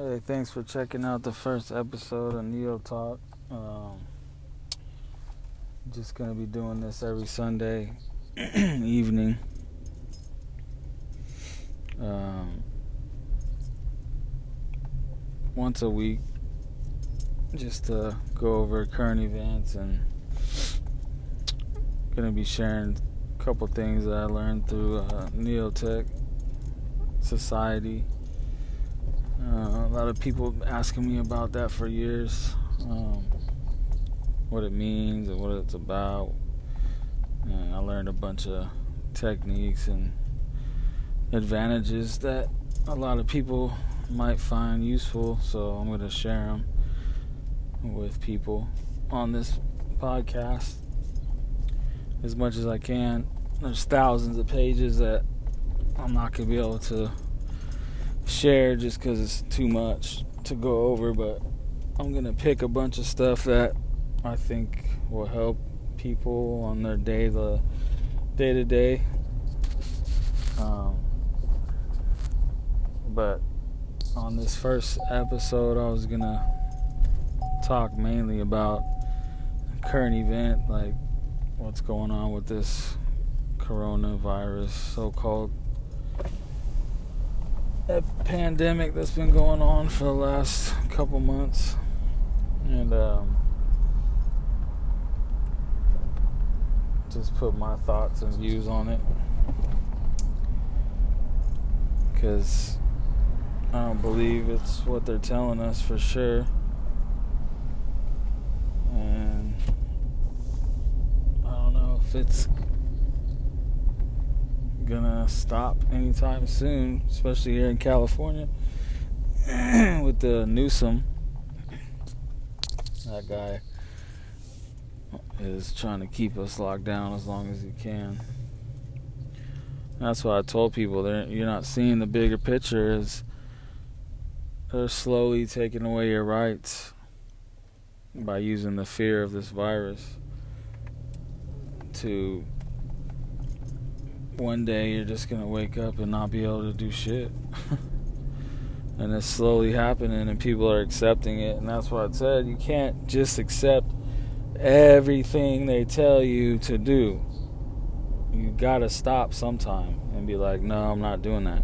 Hey, thanks for checking out the first episode of Neo Talk. Um, just gonna be doing this every Sunday evening. Um, once a week, just to go over current events and gonna be sharing a couple things that I learned through uh, Neotech Society. Uh, a lot of people asking me about that for years, um, what it means and what it's about. And I learned a bunch of techniques and advantages that a lot of people might find useful. So I'm going to share them with people on this podcast as much as I can. There's thousands of pages that I'm not going to be able to share just because it's too much to go over, but I'm gonna pick a bunch of stuff that I think will help people on their day the day to day. But on this first episode, I was gonna talk mainly about current event, like what's going on with this coronavirus, so-called pandemic that's been going on for the last couple months, and um, just put my thoughts and views on it because I don't believe it's what they're telling us for sure. And I don't know if it's gonna stop anytime soon, especially here in California with the Newsom. That guy is trying to keep us locked down as long as he can. That's why I told people you're not seeing the bigger picture is they're slowly taking away your rights by using the fear of this virus to one day you're just gonna wake up and not be able to do shit. and it's slowly happening and people are accepting it and that's what I said you can't just accept everything they tell you to do. You gotta stop sometime and be like, no, I'm not doing that.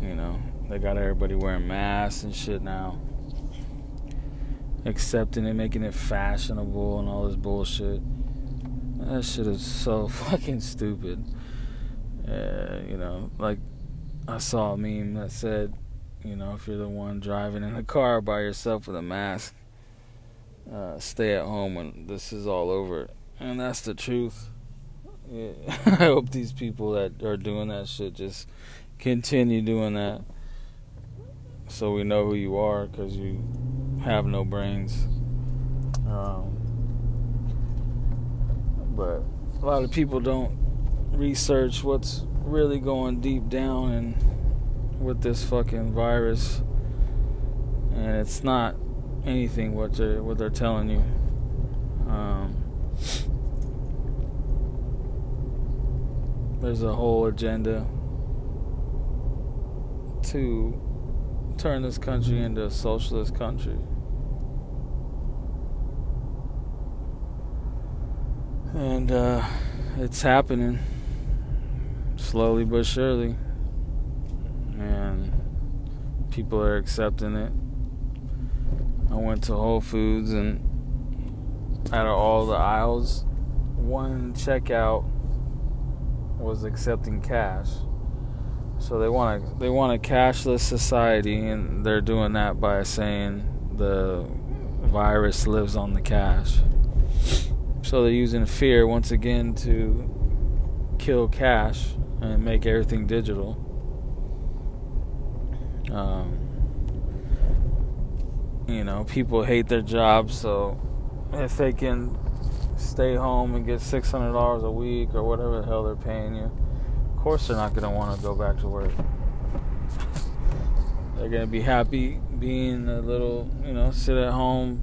You know, they got everybody wearing masks and shit now. Accepting it, making it fashionable and all this bullshit. That shit is so fucking stupid. Uh, you know, like I saw a meme that said, you know, if you're the one driving in a car by yourself with a mask, uh, stay at home when this is all over. And that's the truth. Yeah. I hope these people that are doing that shit just continue doing that so we know who you are because you have no brains. Um, but a lot of people don't research what's really going deep down and with this fucking virus. And it's not anything what they're what they're telling you. Um, there's a whole agenda to turn this country into a socialist country and uh, it's happening slowly but surely, and people are accepting it. I went to Whole Foods and out of all the aisles, one checkout was accepting cash. So they want a they want a cashless society, and they're doing that by saying the virus lives on the cash. So they're using fear once again to kill cash and make everything digital. Um, you know, people hate their jobs, so if they can stay home and get six hundred dollars a week or whatever the hell they're paying you, of course they're not gonna want to go back to work. they're gonna be happy being a little, you know, sit at home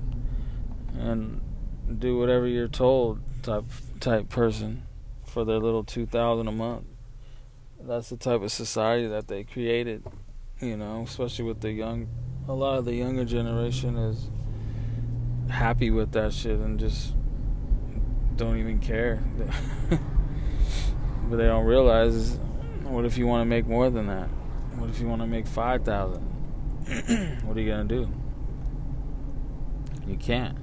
and do whatever you're told type type person for their little two thousand a month. That's the type of society that they created You know, especially with the young, a lot of the younger generation is happy with that shit and just don't even care. but they don't realize what if you want to make more than that? What if you want to make 5,000? what are you going to do? You can't.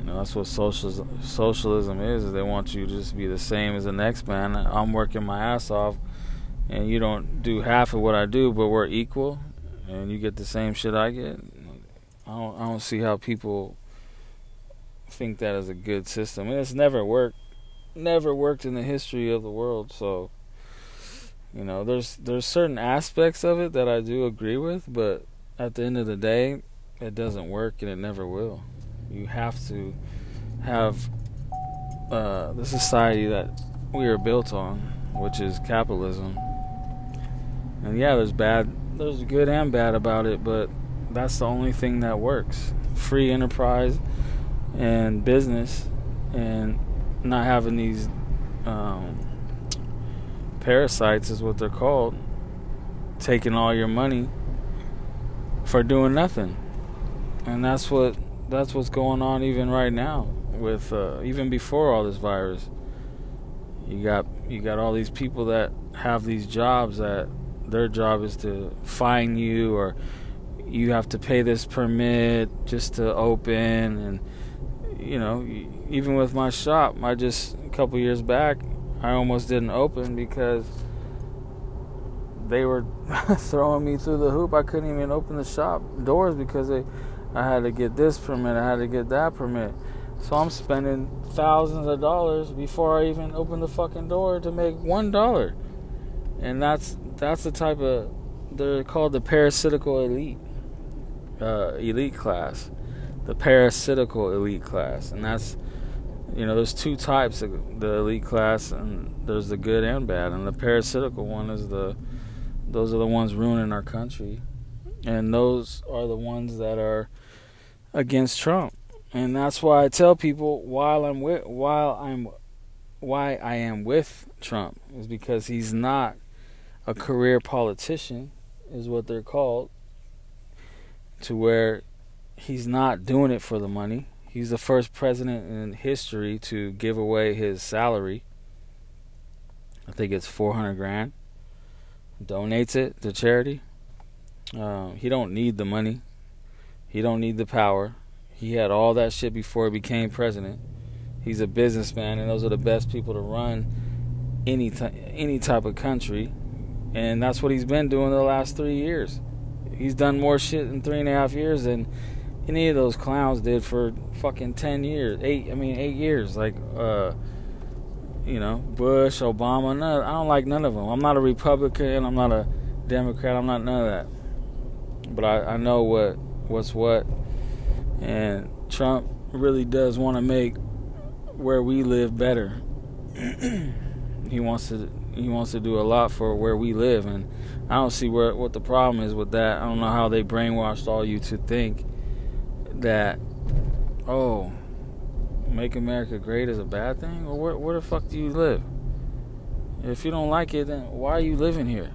You know, that's what socialism, socialism is, is. They want you to just be the same as the next man. I'm working my ass off, and you don't do half of what I do, but we're equal, and you get the same shit I get. I don't, I don't see how people think that is a good system. And it's never worked, never worked in the history of the world. So, you know, there's there's certain aspects of it that I do agree with, but at the end of the day, it doesn't work and it never will. You have to have uh, the society that we are built on, which is capitalism. And yeah, there's bad, there's good and bad about it, but that's the only thing that works. Free enterprise and business, and not having these um, parasites is what they're called, taking all your money for doing nothing and that's what that's what's going on even right now with uh, even before all this virus. You got you got all these people that have these jobs that their job is to fine you or you have to pay this permit just to open and you know even with my shop I just a couple years back I almost didn't open because they were throwing me through the hoop I couldn't even open the shop doors because they I had to get this permit, I had to get that permit. So I'm spending thousands of dollars before I even open the fucking door to make one dollar. And that's that's the type of they're called the parasitical elite uh, elite class, the parasitical elite class, and that's you know there's two types of the elite class, and there's the good and bad, and the parasitical one is the those are the ones ruining our country, and those are the ones that are against Trump. And that's why I tell people while I'm with while I'm why I am with Trump is because he's not a career politician is what they're called to where he's not doing it for the money. He's the first president in history to give away his salary. I think it's 400 grand. Donates it to charity. Uh, he don't need the money. He don't need the power. He had all that shit before he became president. He's a businessman, and those are the best people to run any t- any type of country. And that's what he's been doing the last three years. He's done more shit in three and a half years than any of those clowns did for fucking ten years. Eight, I mean, eight years. Like, uh, you know, Bush, Obama. None, I don't like none of them. I'm not a Republican. I'm not a Democrat. I'm not none of that. But I, I know what what's what. And Trump really does want to make where we live better. he wants to he wants to do a lot for where we live and I don't see where what the problem is with that. I don't know how they brainwashed all you to think that oh make America great is a bad thing? Or where where the fuck do you live? If you don't like it then why are you living here?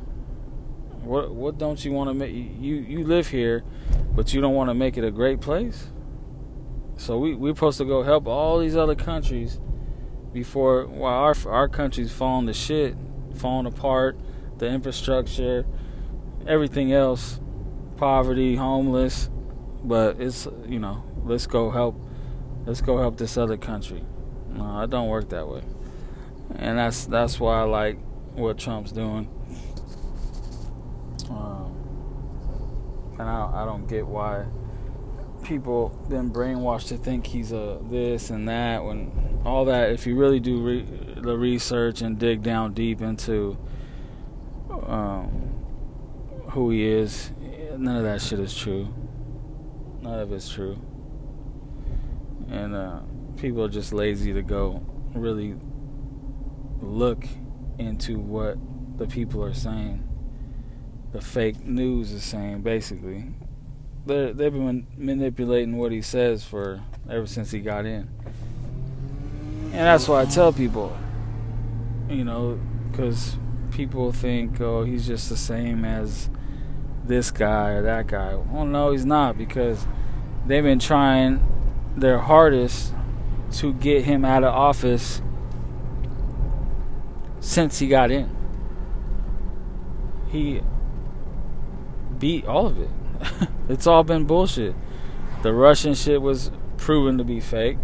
What what don't you want to make you you live here but you don't want to make it a great place. So we we're supposed to go help all these other countries before while our our country's falling to shit, falling apart, the infrastructure, everything else, poverty, homeless. But it's you know let's go help, let's go help this other country. No, it don't work that way, and that's that's why I like what Trump's doing. Um, and I, I don't get why people been brainwashed to think he's a this and that when all that if you really do re- the research and dig down deep into um, who he is none of that shit is true. None of it's true. And uh, people are just lazy to go really look into what the people are saying the fake news is saying basically. they they've been manipulating what he says for ever since he got in. And that's why I tell people, you know, because people think, oh, he's just the same as this guy or that guy. Well, no, he's not because they've been trying their hardest to get him out of office since he got in. He beat all of it. it's all been bullshit. The Russian shit was proven to be fake.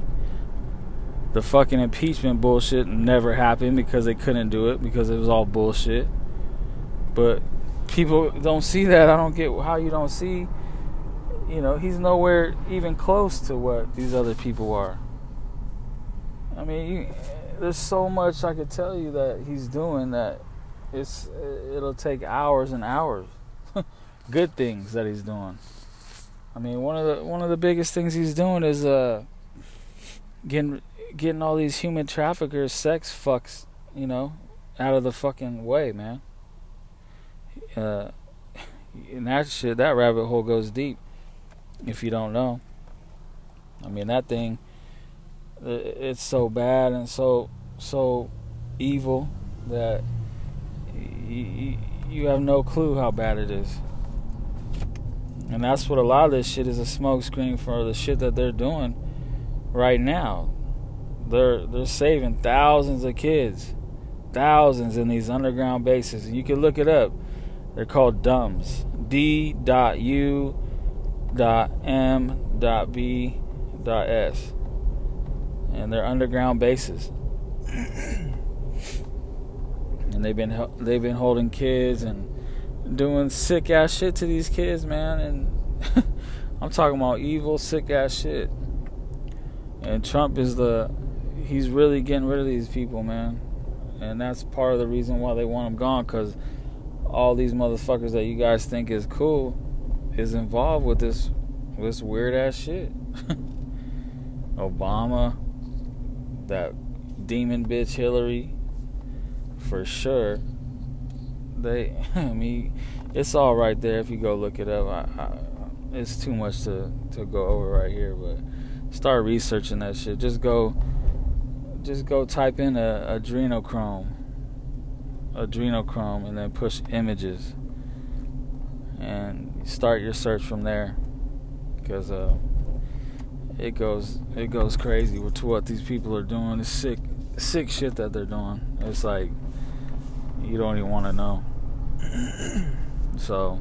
The fucking impeachment bullshit never happened because they couldn't do it because it was all bullshit. But people don't see that. I don't get how you don't see. You know, he's nowhere even close to what these other people are. I mean, you, there's so much I could tell you that he's doing that it's it'll take hours and hours. Good things that he's doing. I mean, one of the one of the biggest things he's doing is uh getting getting all these human traffickers, sex fucks, you know, out of the fucking way, man. Uh, and that shit, that rabbit hole goes deep. If you don't know, I mean, that thing, uh, it's so bad and so so evil that you, you have no clue how bad it is. And that's what a lot of this shit is a smokescreen for the shit that they're doing right now. They're they're saving thousands of kids, thousands in these underground bases. And you can look it up. They're called DUMBs. D. Dot U. Dot M. Dot B. Dot S. And they're underground bases. and they've been they've been holding kids and doing sick ass shit to these kids, man. And I'm talking about evil, sick ass shit. And Trump is the he's really getting rid of these people, man. And that's part of the reason why they want him gone cuz all these motherfuckers that you guys think is cool is involved with this this weird ass shit. Obama, that demon bitch Hillary, for sure. They, I mean, it's all right there if you go look it up. I, I, it's too much to to go over right here, but start researching that shit. Just go, just go type in a adrenochrome, adrenochrome, and then push images, and start your search from there, because uh, it goes it goes crazy with what these people are doing. It's sick, sick shit that they're doing. It's like you don't even want to know. so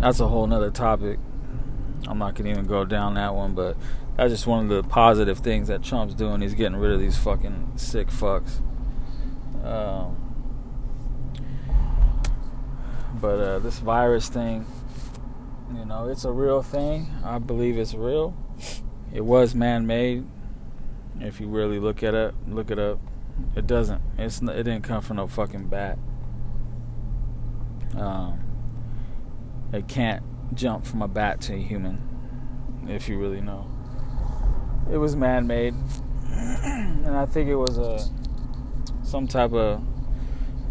that's a whole nother topic. I'm not gonna even go down that one, but that's just one of the positive things that Trump's doing. He's getting rid of these fucking sick fucks. Um, but uh, this virus thing, you know, it's a real thing. I believe it's real. It was man-made. If you really look at it, look it up. It doesn't. It's it didn't come from no fucking bat. Um, it can't jump from a bat to a human, if you really know. It was man-made, and I think it was a some type of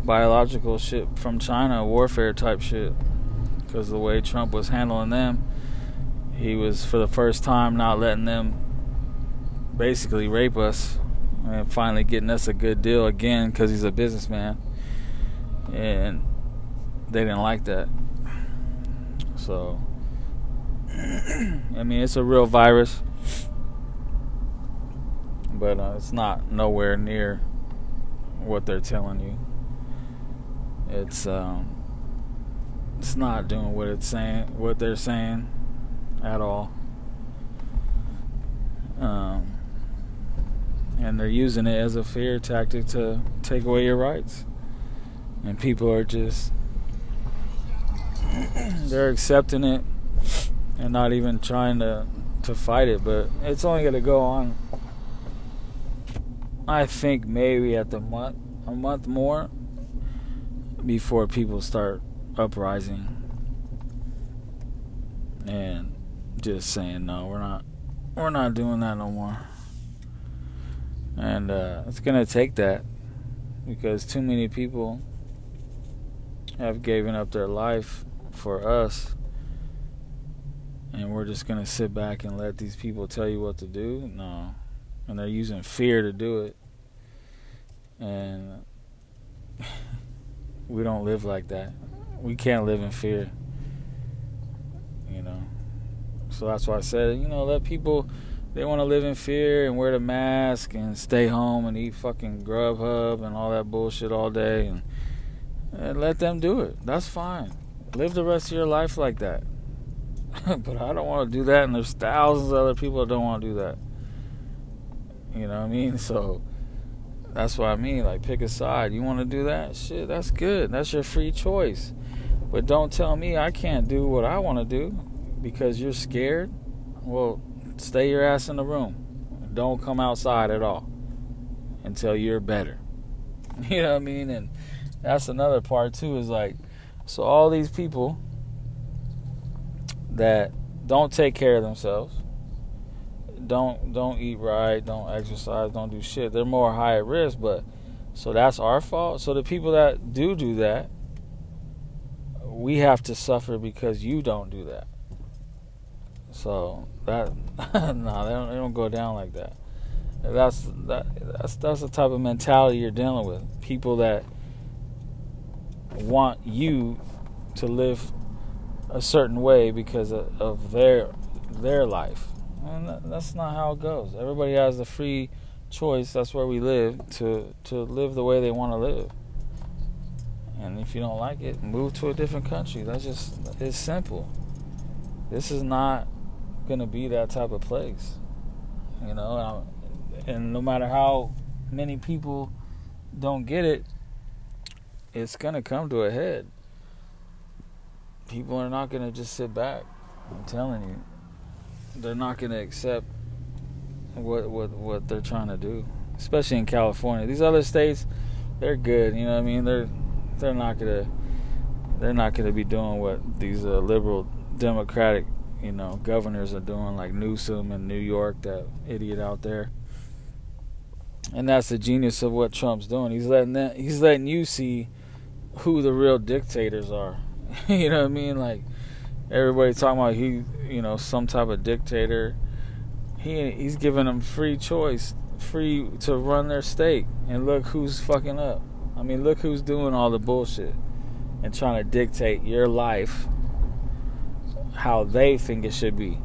biological shit from China, warfare type shit. Because the way Trump was handling them, he was for the first time not letting them basically rape us and finally getting us a good deal again because he's a businessman. And they didn't like that. So, I mean, it's a real virus, but uh, it's not nowhere near what they're telling you. It's um, it's not doing what it's saying, what they're saying, at all. Um, and they're using it as a fear tactic to take away your rights. And people are just they're accepting it and not even trying to to fight it, but it's only going to go on I think maybe at the month a month more before people start uprising and just saying no, we're not we're not doing that no more. And uh, it's gonna take that because too many people have given up their life for us and we're just gonna sit back and let these people tell you what to do no and they're using fear to do it and we don't live like that we can't live in fear. You know. So that's why I said, you know, let people they want to live in fear and wear the mask and stay home and eat fucking Grubhub and all that bullshit all day and, and let them do it. That's fine. Live the rest of your life like that. but I don't want to do that, and there's thousands of other people that don't want to do that. You know what I mean? So that's what I mean. Like, pick a side. You want to do that? Shit, that's good. That's your free choice. But don't tell me I can't do what I want to do because you're scared. Well, stay your ass in the room. Don't come outside at all until you're better. You know what I mean? And that's another part too. Is like, so all these people that don't take care of themselves, don't don't eat right, don't exercise, don't do shit. They're more high at risk, but so that's our fault. So the people that do do that, we have to suffer because you don't do that. So that no, nah, they don't they don't go down like that. That's that that's that's the type of mentality you're dealing with. People that want you to live a certain way because of, of their their life. And that's not how it goes. Everybody has the free choice. That's where we live to to live the way they want to live. And if you don't like it, move to a different country. That's just it's simple. This is not gonna be that type of place, you know. And, and no matter how many people don't get it, it's gonna come to a head. People are not gonna just sit back. I'm telling you, they're not gonna accept what what what they're trying to do, especially in California. These other states, they're good. You know what I mean? They're they're not gonna they're not gonna be doing what these uh, liberal democratic you know governors are doing, like Newsom in New York, that idiot out there. And that's the genius of what Trump's doing. He's letting that, he's letting you see who the real dictators are. you know what I mean? Like everybody talking about he, you know, some type of dictator. He he's giving them free choice, free to run their state, and look who's fucking up. I mean, look who's doing all the bullshit and trying to dictate your life how they think it should be.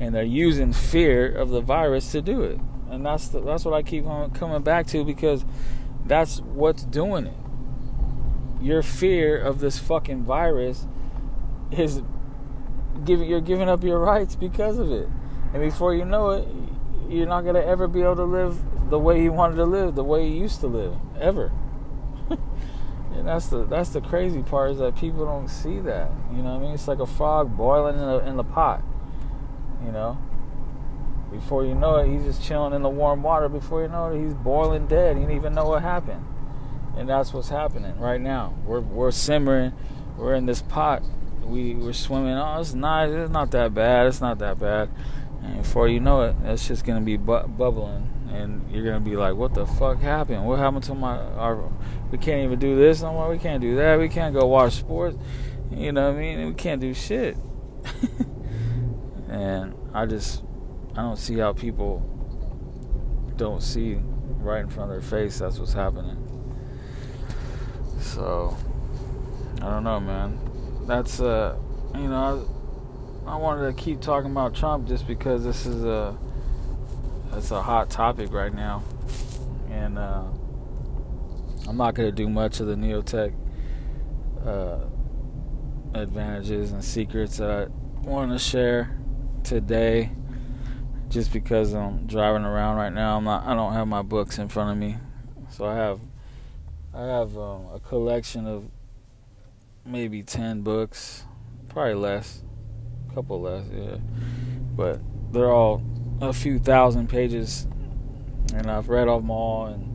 And they're using fear of the virus to do it. And that's the, that's what I keep on coming back to because that's what's doing it. Your fear of this fucking virus is giving you're giving up your rights because of it. And before you know it, you're not gonna ever be able to live the way you wanted to live, the way you used to live, ever. And that's the that's the crazy part is that people don't see that. You know what I mean? It's like a frog boiling in the in the pot. You know. Before you know it, he's just chilling in the warm water. Before you know it, he's boiling dead. He didn't even know what happened. And that's what's happening right now. We're we're simmering. We're in this pot. We we're swimming. Oh, it's nice. It's not that bad. It's not that bad. And before you know it, it's just gonna be bu- bubbling and you're gonna be like, "What the fuck happened? What happened to my our? We can't even do this no more. We can't do that. We can't go watch sports. You know what I mean? We can't do shit." and I just I don't see how people don't see right in front of their face that's what's happening. So I don't know, man. That's uh, you know, I, I wanted to keep talking about Trump just because this is a it's a hot topic right now, and uh, I'm not to do much of the neotech uh, advantages and secrets that I want to share today, just because I'm driving around right now. I'm not. I don't have my books in front of me, so I have I have um, a collection of maybe ten books, probably less, a couple less, yeah, but they're all a few thousand pages, and I've read them all, and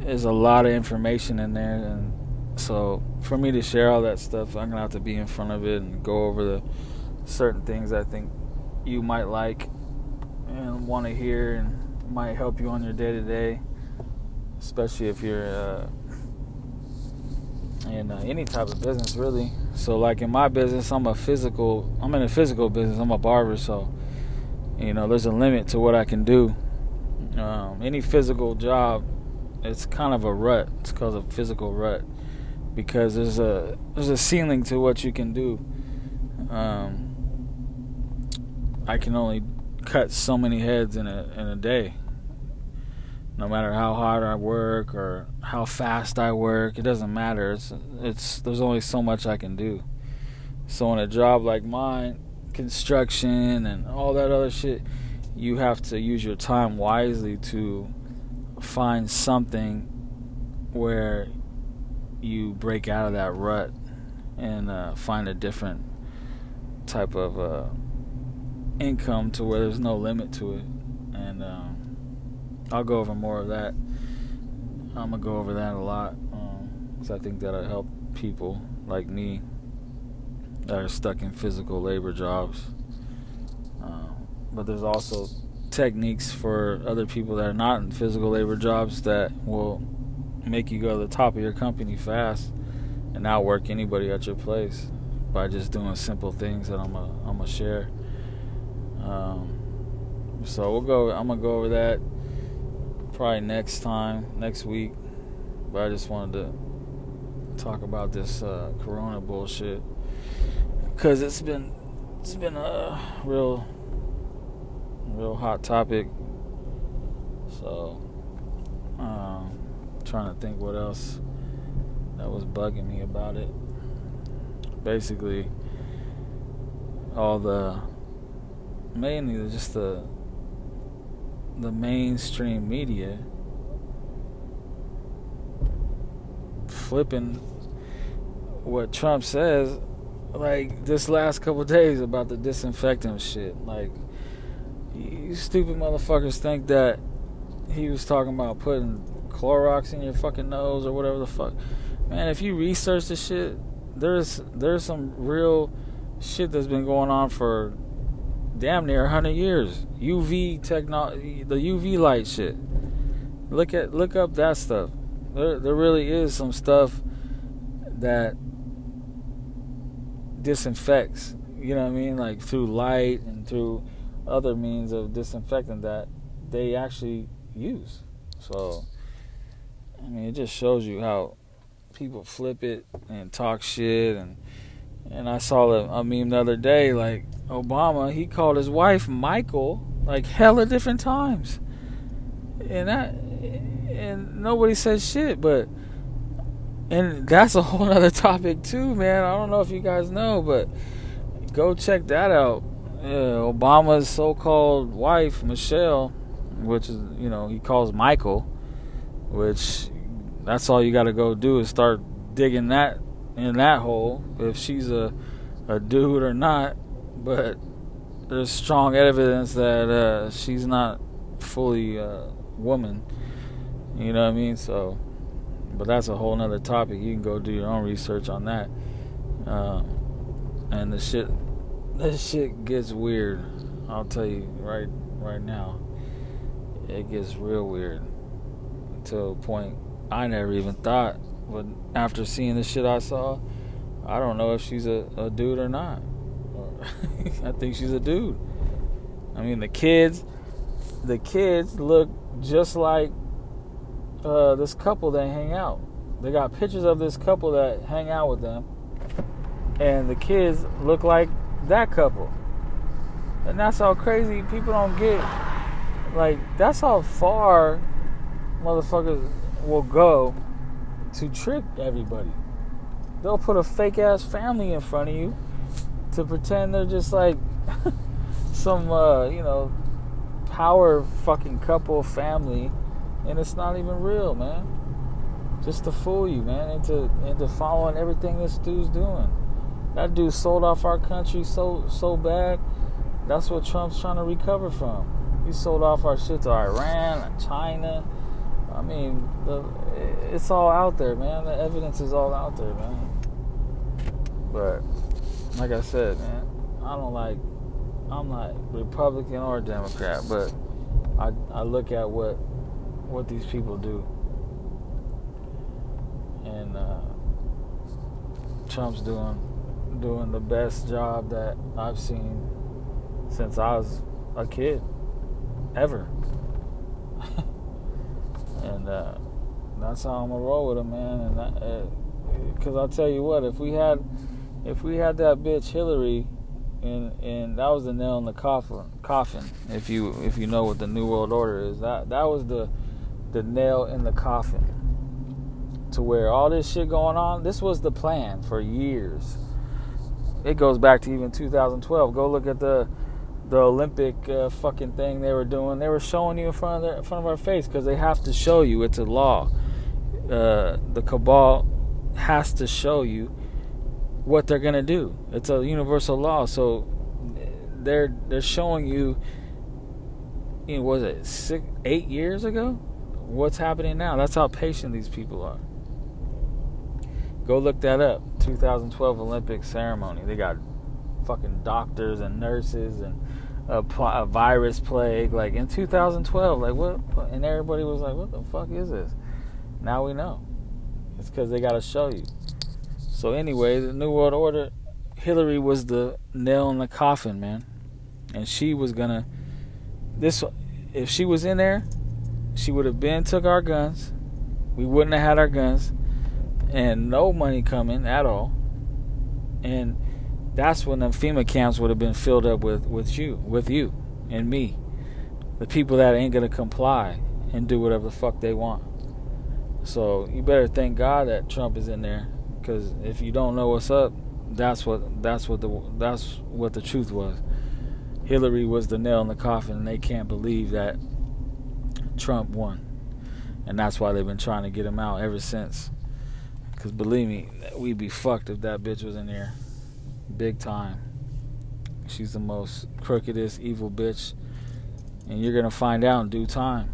there's a lot of information in there, and so for me to share all that stuff, I'm gonna have to be in front of it and go over the certain things I think you might like and want to hear, and might help you on your day to day, especially if you're uh, in uh, any type of business, really. So, like in my business, I'm a physical. I'm in a physical business. I'm a barber, so you know, there's a limit to what I can do. Um, any physical job, it's kind of a rut. It's called a physical rut because there's a there's a ceiling to what you can do. Um, I can only cut so many heads in a in a day. No matter how hard I work or how fast I work, it doesn't matter. It's it's there's only so much I can do. So in a job like mine, construction and all that other shit, you have to use your time wisely to find something where you break out of that rut and uh, find a different type of uh, income to where there's no limit to it. And um, I'll go over more of that. I'm gonna go over that a lot because um, I think that'll help people like me that are stuck in physical labor jobs. Uh, but there's also techniques for other people that are not in physical labor jobs that will make you go to the top of your company fast and outwork anybody at your place by just doing simple things that I'm a, I'm share. Um, so we'll go. I'm gonna go over that probably next time, next week. But I just wanted to talk about this uh, Corona bullshit because it's been it's been a real real hot topic. So, um, trying to think what else that was bugging me about it. Basically, all the mainly just the the mainstream media flipping what Trump says like this last couple days about the disinfectant shit. Like you stupid motherfuckers think that he was talking about putting Clorox in your fucking nose or whatever the fuck. Man, if you research the shit, there's there's some real shit that's been going on for damn near 100 years. UV technology, the UV light shit. Look at look up that stuff. There there really is some stuff that disinfects, you know what I mean? Like through light and through other means of disinfecting that they actually use. So I mean, it just shows you how people flip it and talk shit and and I saw a, a meme the other day like Obama, he called his wife Michael like hella different times. And that and nobody said shit, but and that's a whole other topic too, man. I don't know if you guys know, but go check that out. Yeah, Obama's so-called wife, Michelle, which is you know he calls Michael, which that's all you got to go do is start digging that in that hole if she's a a dude or not. But there's strong evidence that uh, she's not fully uh, woman. You know what I mean? So, but that's a whole nother topic. You can go do your own research on that. Uh, and the shit, this shit gets weird. I'll tell you right, right now. It gets real weird to a point I never even thought. But after seeing the shit I saw, I don't know if she's a, a dude or not. I think she's a dude. I mean, the kids, the kids look just like uh, this couple that hang out. They got pictures of this couple that hang out with them, and the kids look like that couple. And that's how crazy people don't get. Like, that's how far motherfuckers will go to trick everybody. They'll put a fake ass family in front of you to pretend they're just like some, uh, you know, power fucking couple family, and it's not even real, man. Just to fool you, man, into into following everything this dude's doing. That dude sold off our country so so bad. That's what Trump's trying to recover from. He sold off our shit to Iran, and China. I mean, the, it's all out there, man. The evidence is all out there, man. But like I said, man, I don't like. I'm not Republican or Democrat, but I I look at what what these people do, and uh, Trump's doing doing the best job that I've seen since I was a kid, ever. and uh, that's how I'm gonna roll with him, man. And that, uh, because I'll tell you what, if we had, if we had that bitch Hillary, and and that was the nail in the coffin. Coffin, if you if you know what the New World Order is, that that was the the nail in the coffin. To where all this shit going on, this was the plan for years. It goes back to even 2012. Go look at the the Olympic uh, fucking thing they were doing. They were showing you in front of their, in front of our face because they have to show you. It's a law. Uh, the cabal has to show you what they're gonna do. It's a universal law. So they're they're showing you. You know, was it six, eight years ago? What's happening now? That's how patient these people are. Go look that up. 2012 Olympic ceremony. They got fucking doctors and nurses and a, a, virus plague like in 2012 like what and everybody was like what the fuck is this? Now we know. It's because they got to show you. So anyway the new world order hillary was the nail in the coffin man. And she was gonna this if she was in there she would have been took our guns. We wouldn't have had our guns. And no money coming at all. And that's when the FEMA camps would have been filled up with, with you, with you and me. The people that ain't gonna comply and do whatever the fuck they want. So you better thank God that Trump is in there, because if you don't know what's up, that's what that's what the that's what the truth was. Hillary was the nail in the coffin, and they can't believe that Trump won, and that's why they've been trying to get him out ever since. Because believe me, we'd be fucked if that bitch was in there big time. She's the most crookedest, evil bitch. And you're to find out in due time.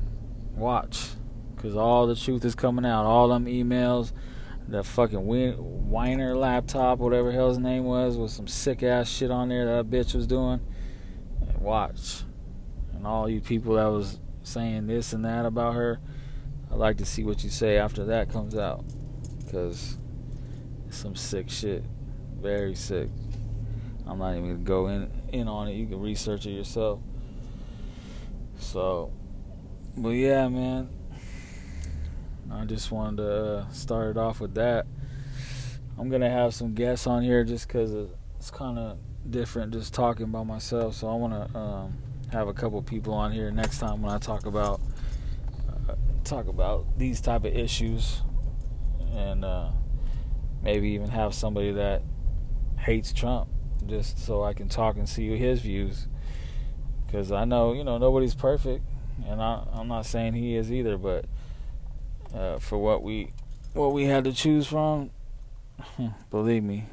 Watch. Because all the truth is coming out. All them emails, the fucking Weiner laptop, whatever hell's name was, with some sick ass shit on there that bitch was doing. Watch. And all you people that was saying this and that about her, I'd like to see what you say after that comes out. Because some sick shit. Very sick. I'm not even gonna go in in on it. You can research it yourself. So, but yeah, man. I just wanted to uh, start it off with that. I'm gonna have some guests on here just because it's kind of different just talking by myself. So I want to um, have a couple people on here next time when I talk about uh, talk about these type of issues, and uh, maybe even have somebody that hates Trump just so I can talk and see his views. Because I know, you know, nobody's perfect, and I, I'm not saying he is either. But uh, for what we what we had to choose from, believe me,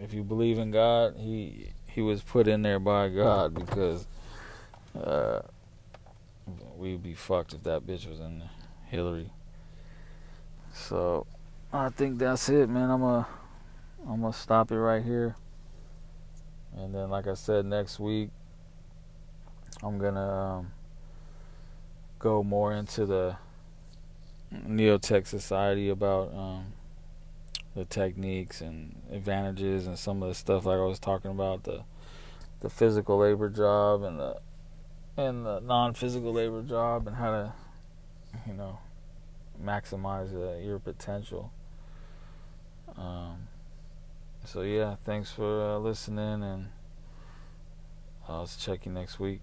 if you believe in God, he he was put in there by God because uh, we'd be fucked if that bitch was in Hillary. So I think that's it, man. I'm gonna I'm gonna stop it right here. And then, like I said, next week I'm gonna um, go more into the Neotech Society about um, the techniques and advantages and some of the stuff like I was talking about the the physical labor job and the and the non-physical labor job and how to you know maximize uh, your potential. Um, so yeah, thanks for uh, listening, and I'll check you next week.